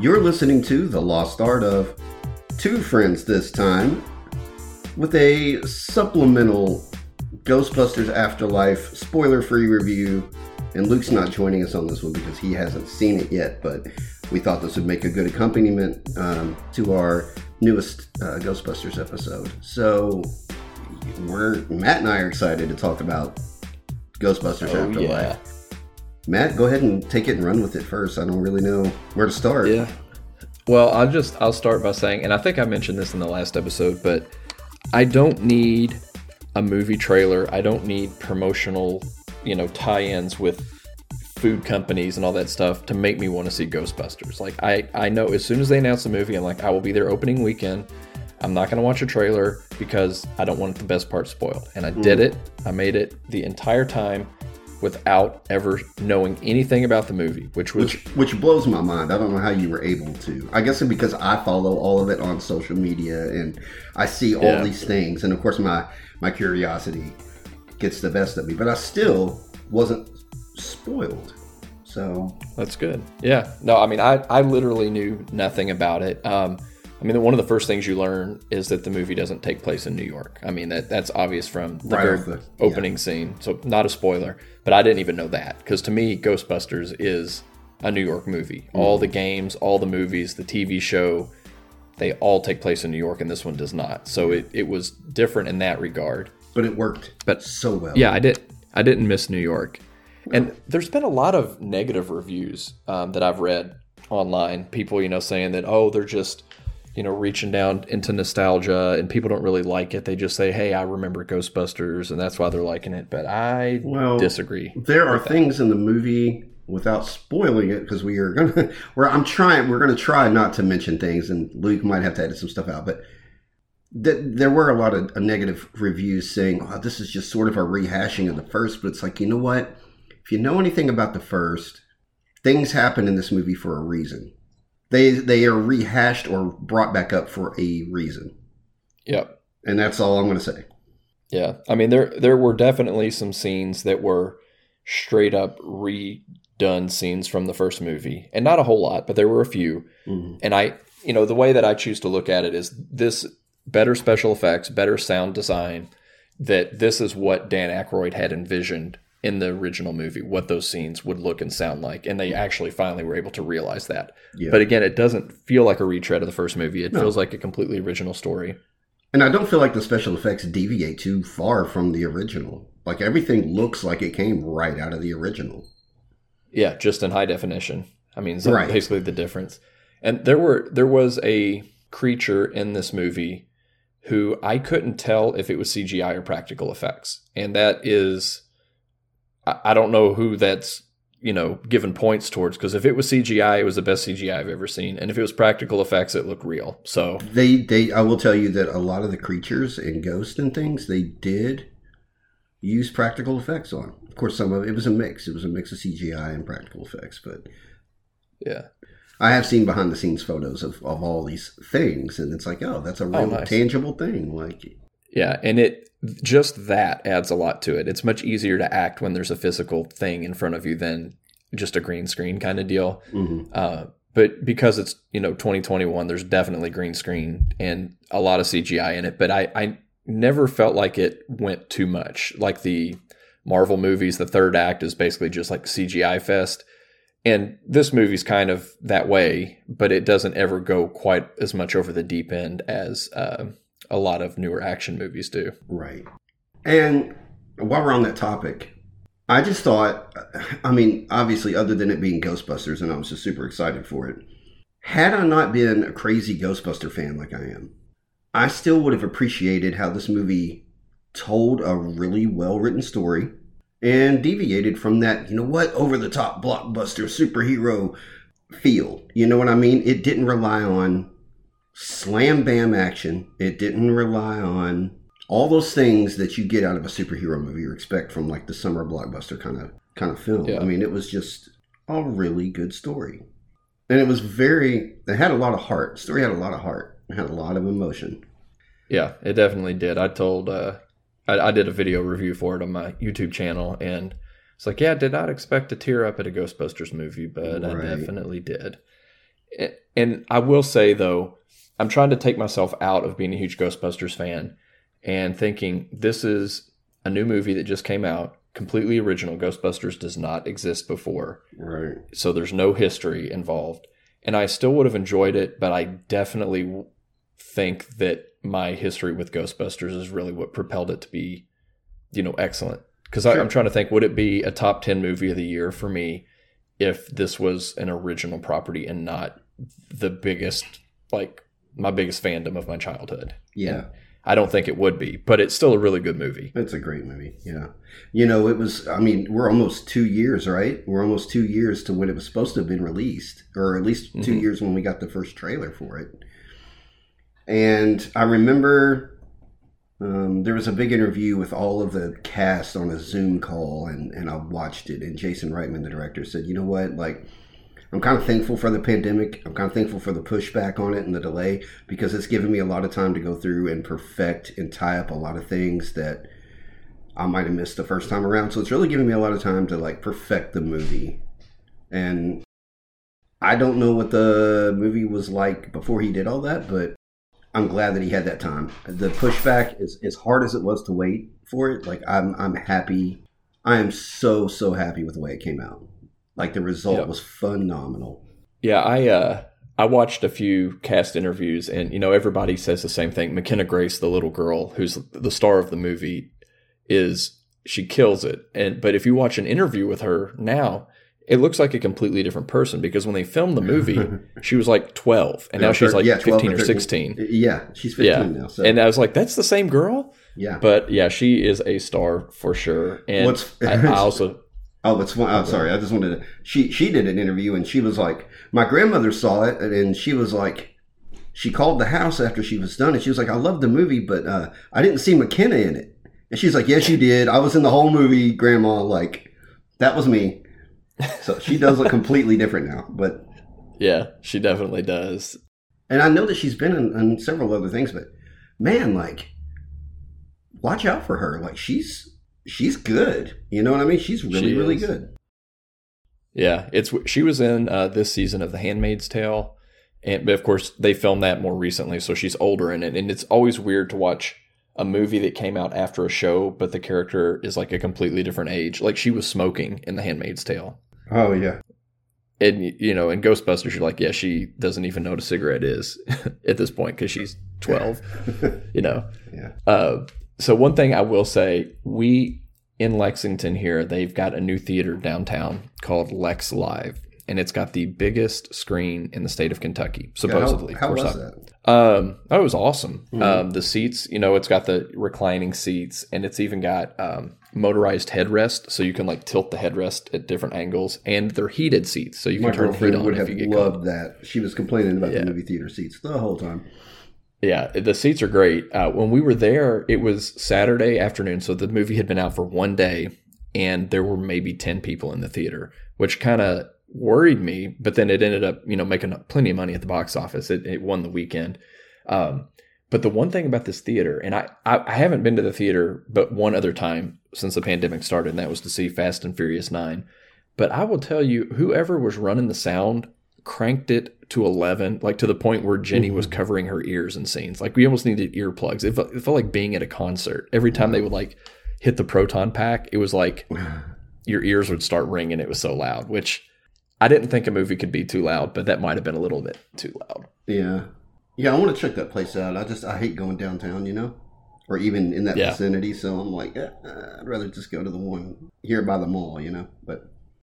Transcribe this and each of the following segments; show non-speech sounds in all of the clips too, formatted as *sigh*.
You're listening to The Lost Art of Two Friends this time with a supplemental Ghostbusters Afterlife spoiler free review. And Luke's not joining us on this one because he hasn't seen it yet, but we thought this would make a good accompaniment um, to our newest uh, Ghostbusters episode. So we're Matt and I are excited to talk about Ghostbusters Oh, Afterlife. yeah. Matt, go ahead and take it and run with it first. I don't really know where to start. Yeah. Well, I'll just I'll start by saying, and I think I mentioned this in the last episode, but I don't need a movie trailer. I don't need promotional, you know, tie-ins with food companies and all that stuff to make me want to see Ghostbusters. Like I I know as soon as they announce the movie, I'm like I will be there opening weekend. I'm not going to watch a trailer because I don't want the best part spoiled. And I did mm. it. I made it the entire time without ever knowing anything about the movie, which was Which which blows my mind. I don't know how you were able to. I guess because I follow all of it on social media and I see all Yeah. these things, and of course my my curiosity gets the best of me. But I still wasn't spoiled. So That's good. Yeah. No, I mean, I, I literally knew nothing about it. Um, I mean, one of the first things you learn is that the movie doesn't take place in New York. I mean, that that's obvious from the Right very the- opening scene. So, not a spoiler, but I didn't even know that because to me, Ghostbusters is a New York movie. All the games, all the movies, the TV show, they all take place in New York, and this one does not. So, it, it was different in that regard. but it worked But- so well. Yeah, I did. I didn't miss New York, and there's been a lot of negative reviews um, that I've read online. People, you know, saying that oh, they're just you know reaching down into nostalgia, and people don't really like it. They just say, hey, I remember Ghostbusters, and that's why they're liking it. But I Well, disagree. There are things in the movie without spoiling it because we are gonna *laughs* where I'm trying we're gonna try not to mention things and Luke might have to edit some stuff out, but th- there were a lot of uh, negative reviews saying, "Oh, this is just sort of a rehashing of the first, But it's like, you know what? If you know anything about the first, things happen in this movie for a reason. They they are rehashed or brought back up for a reason, Yep. and that's all I'm going to say. Yeah, I mean there there were definitely some scenes that were straight up redone scenes from the first movie, and not a whole lot, but there were a few. Mhm. And I, you know, the way that I choose to look at it is this better special effects, better sound design. That this is what Dan Aykroyd had envisioned in the original movie, what those scenes would look and sound like, and they actually finally were able to realize that. Yeah. But again, it doesn't feel like a retread of the first movie. It No. feels like a completely original story. And I don't feel like the special effects deviate too far from the original. Like everything looks like it came right out of the original. Yeah, just in high definition. I mean, so Right. basically the difference. And there were there was a creature in this movie who I couldn't tell if it was CGI or practical effects, and that is, I, I don't know who that's you know given points towards because if it was CGI, it was the best CGI I've ever seen, and if it was practical effects, it looked real. So They they I will tell you that a lot of the creatures and ghosts and things they did use practical effects on. Of course some of it was a mix. It was a mix of CGI and practical effects, but yeah, I have seen behind the scenes photos of, of all these things and it's like, oh, that's a oh, real nice. tangible thing. Like Yeah, and it just that adds a lot to it. It's much easier to act when there's a physical thing in front of you than just a green screen kind of deal. mhm. Uh, but because it's you know 2021, there's definitely green screen and a lot of CGI in it. But I I never felt like it went too much. Like the Marvel movies, the third act is basically just like CGI fest. And this movie's kind of that way, but it doesn't ever go quite as much over the deep end as uh, a lot of newer action movies do. Right. And while we're on that topic, I just thought, I mean, obviously, other than it being Ghostbusters, and I was just super excited for it, had I not been a crazy Ghostbuster fan like I am, I still would have appreciated how this movie told a really well written story and deviated from that, you know what, over the top blockbuster superhero feel. You know what I mean? It didn't rely on slam bam action, it didn't rely on all those things that you get out of a superhero movie or expect from like the summer blockbuster kind of kind of film. Yeah. I mean, it was just a really good story. And it was very it had a lot of heart. The story had a lot of heart. It had a lot of emotion. Yeah, it definitely did. I told, uh, I, I did a video review for it on my YouTube channel, and it's like, yeah, I did not expect to tear up at a Ghostbusters movie, but I definitely did. And I will say though, I'm trying to take myself out of being a huge Ghostbusters fan and thinking this is a new movie that just came out, completely original. Ghostbusters does not exist before. Right. So there's no history involved. And I still would have enjoyed it, but I definitely think that my history with Ghostbusters is really what propelled it to be, you know, excellent. Because Sure. I'm trying to think, would it be a top 10 movie of the year for me if this was an original property and not the biggest, like, my biggest fandom of my childhood? Yeah. I don't think it would be, but it's still a really good movie. It's a great movie. Yeah. You know, it was, I mean, we're almost two years, right? We're almost two years to when it was supposed to have been released, or at least 2 Mhm. years when we got the first trailer for it. And I remember um, there was a big interview with all of the cast on a Zoom call, and, and I watched it. And Jason Reitman, the director, said, you know what? Like, I'm kind of thankful for the pandemic. I'm kind of thankful for the pushback on it and the delay because it's given me a lot of time to go through and perfect and tie up a lot of things that I might have missed the first time around. So it's really giving me a lot of time to like perfect the movie. And I don't know what the movie was like before he did all that, but I'm glad that he had that time. The pushback is as hard as it was to wait for it. Like I'm I'm happy. I am so so happy with the way it came out. Like the result Yep. was phenomenal. Yeah, I uh I watched a few cast interviews and you know everybody says the same thing. McKenna Grace, the little girl who's the star of the movie, is she kills it. And but if you watch an interview with her now, it looks like a completely different person because when they filmed the movie, *laughs* she was like 12 and now she's like yeah, 15 or 13. 16. Yeah, she's 15 Yeah. now. So And I was like that's the same girl? yeah. But yeah, she is a star for sure. And I also Oh, what's fun? Oh, sorry. I just wanted to. She she did an interview and she was like, my grandmother saw it and she was like, she called the house after she was done and she was like, I love the movie, but uh, I didn't see McKenna in it. And she's like, Yes, you did. I was in the whole movie, Grandma. Like that was me. So she does look completely different now. But yeah, she definitely does. and I know that she's been in, in several other things, but man, like, watch out for her. Like she's she's good. You know what I mean? She's really She really good. Yeah, it's she was in uh, this season of The Handmaid's Tale, and but of course they filmed that more recently, so she's older in it. And it's always weird to watch a movie that came out after a show, but the character is like a completely different age. Like she was smoking in The Handmaid's Tale, Oh yeah. and you know, in Ghostbusters, you're like, yeah, she doesn't even know what a cigarette is *laughs* at this point because she's twelve. *laughs* you know. Yeah. Uh, so one thing I will say, we in Lexington here, they've got a new theater downtown called Lex Live, and it's got the biggest screen in the state of Kentucky, supposedly. How, how was I- that? Um, that was awesome. Mhm. Um, the seats, you know, it's got the reclining seats, and it's even got um, motorized headrest, so you can like tilt the headrest at different angles, and they're heated seats, so you My can turn the heat on would if have you get cold. loved that. She was complaining about Yeah. the movie theater seats the whole time. Yeah, the seats are great. Uh, when we were there, it was Saturday afternoon, so the movie had been out for one day, and there were maybe ten people in the theater, which kind of worried me. But then it ended up, you know, making plenty of money at the box office. It, it won the weekend. Um, but the one thing about this theater, and I, I, I haven't been to the theater but one other time since the pandemic started, and that was to see Fast and Furious Nine. But I will tell you, whoever was running the sound cranked it to 11 like to the point where jenny was covering her ears in scenes like we almost needed earplugs it felt, it felt like being at a concert every time they would like hit the proton pack it was like *sighs* your ears would start ringing it was so loud which i didn't think a movie could be too loud but that might have been a little bit too loud Yeah. Yeah, I want to check that place out. I just I hate going downtown, you know, or even in that Yeah. vicinity. So I'm like, eh, I'd rather just go to the one here by the mall, you know. But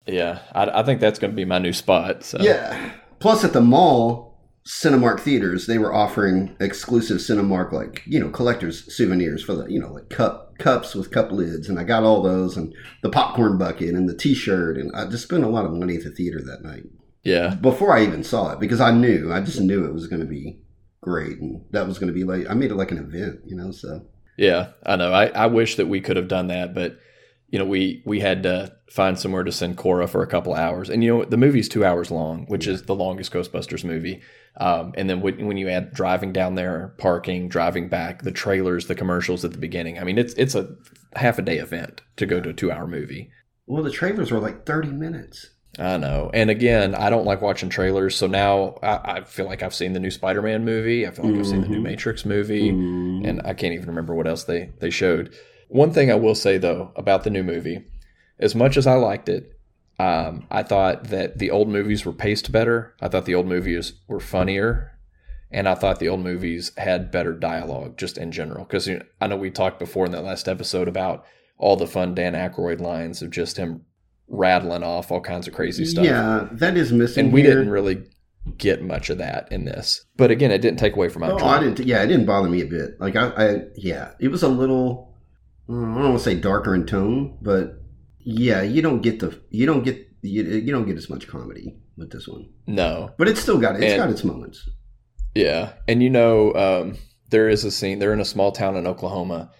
yeah i, I think that's going to be my new spot so yeah. Plus, at the mall, Cinemark theaters they were offering exclusive Cinemark like you know collectors souvenirs for the you know like cup cups with cup lids, and I got all those and the popcorn bucket and the T-shirt, and I just spent a lot of money at the theater that night yeah before I even saw it because I knew I just knew it was going to be great and that was going to be like I made it like an event, you know. So Yeah, I know. I, I wish that we could have done that, but you know, we we had to find somewhere to send Cora for a couple hours, and you know, the movie's two hours long, which is the longest Ghostbusters movie. Um, and then when, when you add driving down there, parking, driving back, the trailers, the commercials at the beginning, I mean, it's it's a half a day event to go to a two hour movie. well, the trailers were like thirty minutes. I know. And again, I don't like watching trailers. So now I, I feel like I've seen the new Spider Man movie. I feel like I've seen the new Mhm. Matrix movie. Mm. And I can't even remember what else they, they showed. One thing I will say, though, about the new movie, as much as I liked it, um, I thought that the old movies were paced better. I thought the old movies were funnier. And I thought the old movies had better dialogue just in general. Because you know, I know we talked before in that last episode about all the fun Dan Aykroyd lines of just him rattling off all kinds of crazy stuff. Yeah, that is missing. And we here. didn't really get much of that in this. But again, it didn't take away from my Oh, enjoyment. I didn't. Yeah, it didn't bother me a bit. Like I, I yeah, it was a little. Uh, I don't want to say darker in tone, but yeah, you don't get the you don't get you, you don't get as much comedy with this one. No. But it's still got it's And- got its moments. Yeah. And you know, um, there is a scene, they're in a small town in Oklahoma,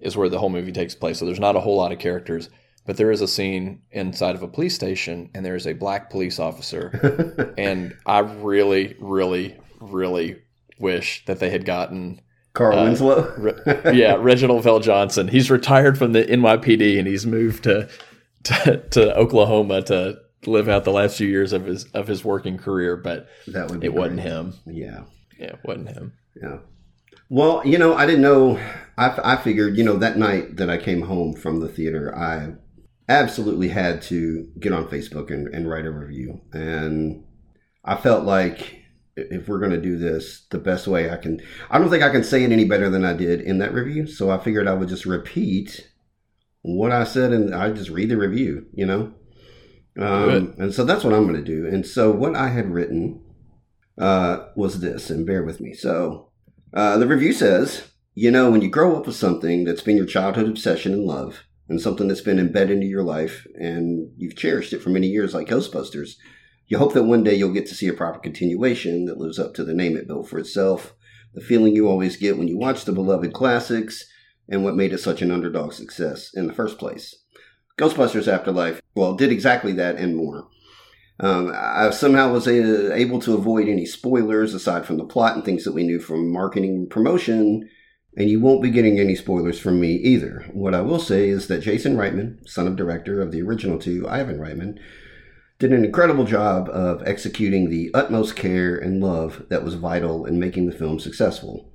is where the whole movie takes place. So there's not a whole lot of characters, but there is a scene inside of a police station, and there's a black police officer. *laughs* and I really, really, really wish that they had gotten, Carl Uh, Winslow. Re- yeah, Reginald VelJohnson. He's retired from the NYPD and he's moved to, to to Oklahoma to live out the last few years of his of his working career. But that would it wasn't him. Yeah. Yeah, it wasn't him. Yeah. Well, you know, I didn't know. I, I figured, you know, that night that I came home from the theater, I absolutely had to get on Facebook and, and write a review. And I felt like if we're going to do this, the best way I can, I don't think I can say it any better than I did in that review. So I figured I would just repeat what I said and I just read the review, you know? Um, and so that's what I'm going to do. And so what I had written uh, was this, and bear with me. So uh, the review says, you know, when you grow up with something that's been your childhood obsession and love, and something that's been embedded into your life, and you've cherished it for many years, like Ghostbusters, you hope that one day you'll get to see a proper continuation that lives up to the name it built for itself, the feeling you always get when you watch the beloved classics, and what made it such an underdog success in the first place. Ghostbusters Afterlife, well, did exactly that and more. Um, I somehow was uh, able to avoid any spoilers aside from the plot and things that we knew from marketing and promotion, and you won't be getting any spoilers from me either. What I will say is that Jason Reitman, son of director of the original two, Ivan Reitman, did an incredible job of executing the utmost care and love that was vital in making the film successful.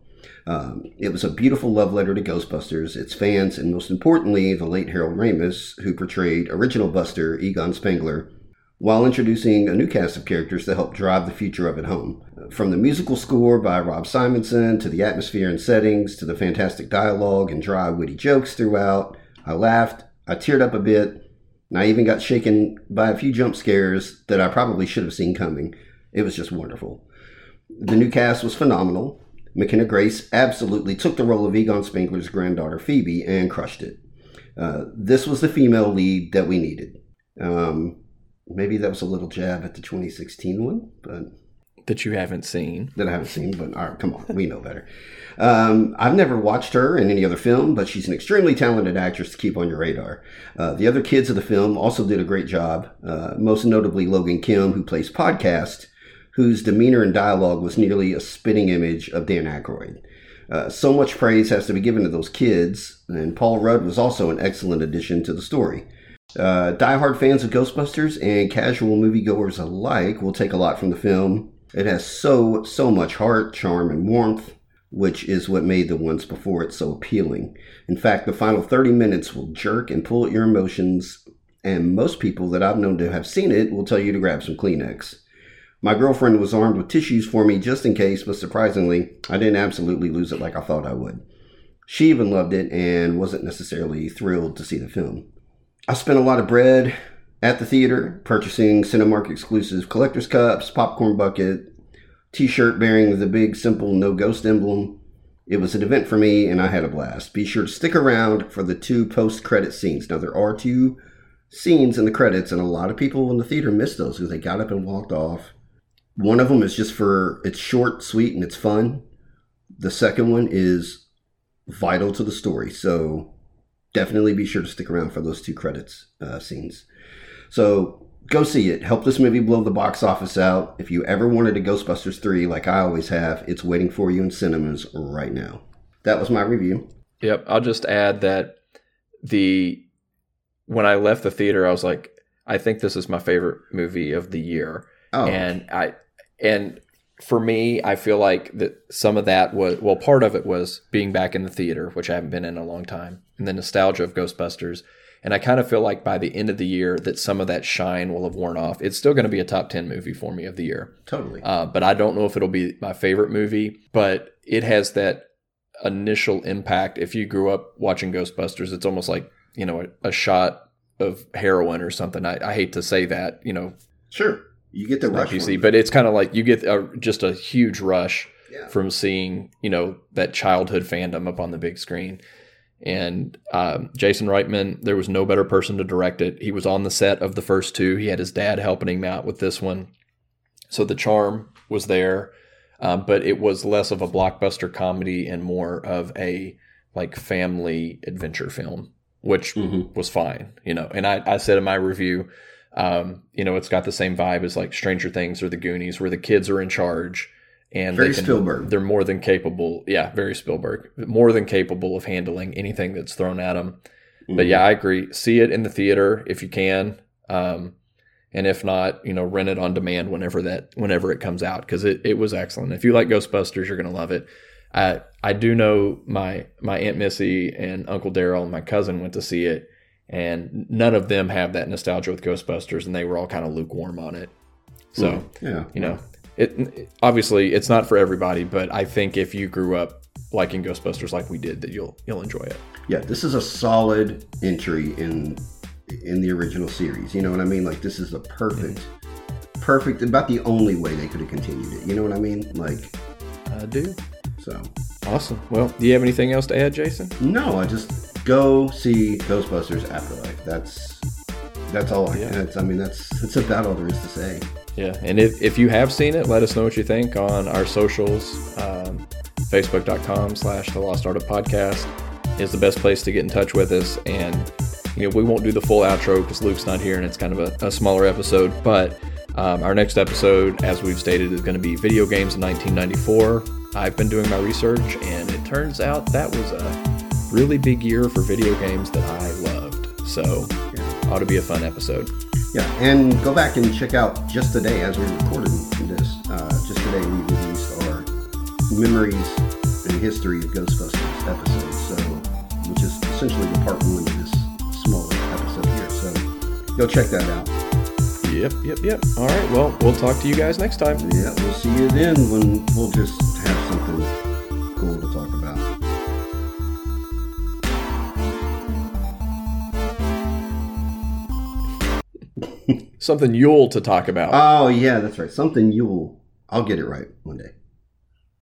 Um, it was a beautiful love letter to Ghostbusters, its fans, and most importantly, the late Harold Ramis, who portrayed original Buster Egon Spengler, while introducing a new cast of characters to help drive the future of it home. From the musical score by Rob Simonsen to the atmosphere and settings to the fantastic dialogue and dry, witty jokes throughout, I laughed, I teared up a bit, and I even got shaken by a few jump scares that I probably should have seen coming. It was just wonderful. The new cast was phenomenal. McKenna Grace absolutely took the role of Egon Spengler's granddaughter Phoebe and crushed it. Uh, this was the female lead that we needed. Um, maybe that was a little jab at the 2016 one, but That you haven't seen. that I haven't seen. But all right, come on, we know better. Um, I've never watched her in any other film, but she's an extremely talented actress to keep on your radar. Uh, the other kids of the film also did a great job. Uh, most notably Logan Kim, who plays Podcast, whose demeanor and dialogue was nearly a spitting image of Dan Aykroyd. Uh, so much praise has to be given to those kids, and Paul Rudd was also an excellent addition to the story. Uh, diehard fans of Ghostbusters and casual moviegoers alike will take a lot from the film. It has so, so much heart, charm, and warmth, which is what made the ones before it so appealing. In fact, the final 30 minutes will jerk and pull at your emotions, and most people that I've known to have seen it will tell you to grab some Kleenex. My girlfriend was armed with tissues for me just in case, but surprisingly, I didn't absolutely lose it like I thought I would. She even loved it and wasn't necessarily thrilled to see the film. I spent a lot of bread at the theater, purchasing Cinemark exclusive collector's cups, popcorn bucket, t shirt bearing the big, simple no ghost emblem. It was an event for me, and I had a blast. Be sure to stick around for the two post credit scenes. Now, there are two scenes in the credits, and a lot of people in the theater missed those because they got up and walked off. One of them is just for it's short, sweet, and it's fun. The second one is vital to the story, so definitely be sure to stick around for those two credits uh, scenes. So go see it. Help this movie blow the box office out. If you ever wanted a Ghostbusters 3, like I always have, it's waiting for you in cinemas right now. That was my review. Yep. I'll just add that the when I left the theater, I was like, I think this is my favorite movie of the year. Oh, And I and for me, I feel like that some of that was well, part of it was being back in the theater, which I haven't been in a long time, and the nostalgia of Ghostbusters. And I kind of feel like by the end of the year that some of that shine will have worn off. It's still going to be a top 10 movie for me of the year. totally. Uh, but I don't know if it'll be my favorite movie, but it has that initial impact. If you grew up watching Ghostbusters, it's almost like, you know, a, a shot of heroin or something. I, I hate to say that, you know, sure. You get the rush. you see, but it's kind of like you get a, just a huge rush Yeah. from seeing, you know, that childhood fandom up on the big screen. And um, Jason Reitman, there was no better person to direct it. He was on the set of the first two. He had his dad helping him out with this one. So the charm was there, um, but it was less of a blockbuster comedy and more of a like family adventure film, which Mhm. was fine, you know. And I, I said in my review, um, you know, it's got the same vibe as like Stranger Things or The Goonies, where the kids are in charge and Very they can, Spielberg. They're more than capable. Yeah, very Spielberg. More than capable of handling anything that's thrown at them. Mm-hmm. But yeah, I agree. See it in the theater if you can, um, and if not, you know, rent it on demand whenever that whenever it comes out because it, it was excellent. If you like Ghostbusters, you're gonna love it. I I do know my my aunt Missy and Uncle Daryl and my cousin went to see it, and none of them have that nostalgia with Ghostbusters, and they were all kind of lukewarm on it. So yeah. you know, it, it- obviously it's not for everybody, but I think if you grew up liking Ghostbusters like we did, that you'll you'll enjoy it. Yeah, this is a solid entry in in the original series. You know what I mean? Like this is a perfect, perfect. About the only way they could have continued it. You know what I mean? Like I do. so. Awesome. Well, do you have anything else to add, Jason? No, I just go see Ghostbusters Afterlife. That's that's all. I, Yeah. that's, I mean, that's that's about all there is to say. Yeah, and if, if you have seen it, let us know what you think on our socials. Um, Facebook.com slash The Lost Art of Podcast is the best place to get in touch with us. And, you know, we won't do the full outro because Luke's not here and it's kind of a, a smaller episode. But um, our next episode, as we've stated, is going to be video games in 1994. I've been doing my research and it turns out that was a really big year for video games that I loved. So, ought to be a fun episode. Yeah, and go back and check out just today as we recorded this. Uh, just today we released our memories and history of Ghostbusters episode. So, which is essentially the part one of this smaller episode here. So, go check that out. Yep, yep, yep. All right. Well, we'll talk to you guys next time. Yeah, we'll see you then when we'll just have something Something Yule to talk about. Oh yeah, that's right. Something you'll. I'll get it right one day.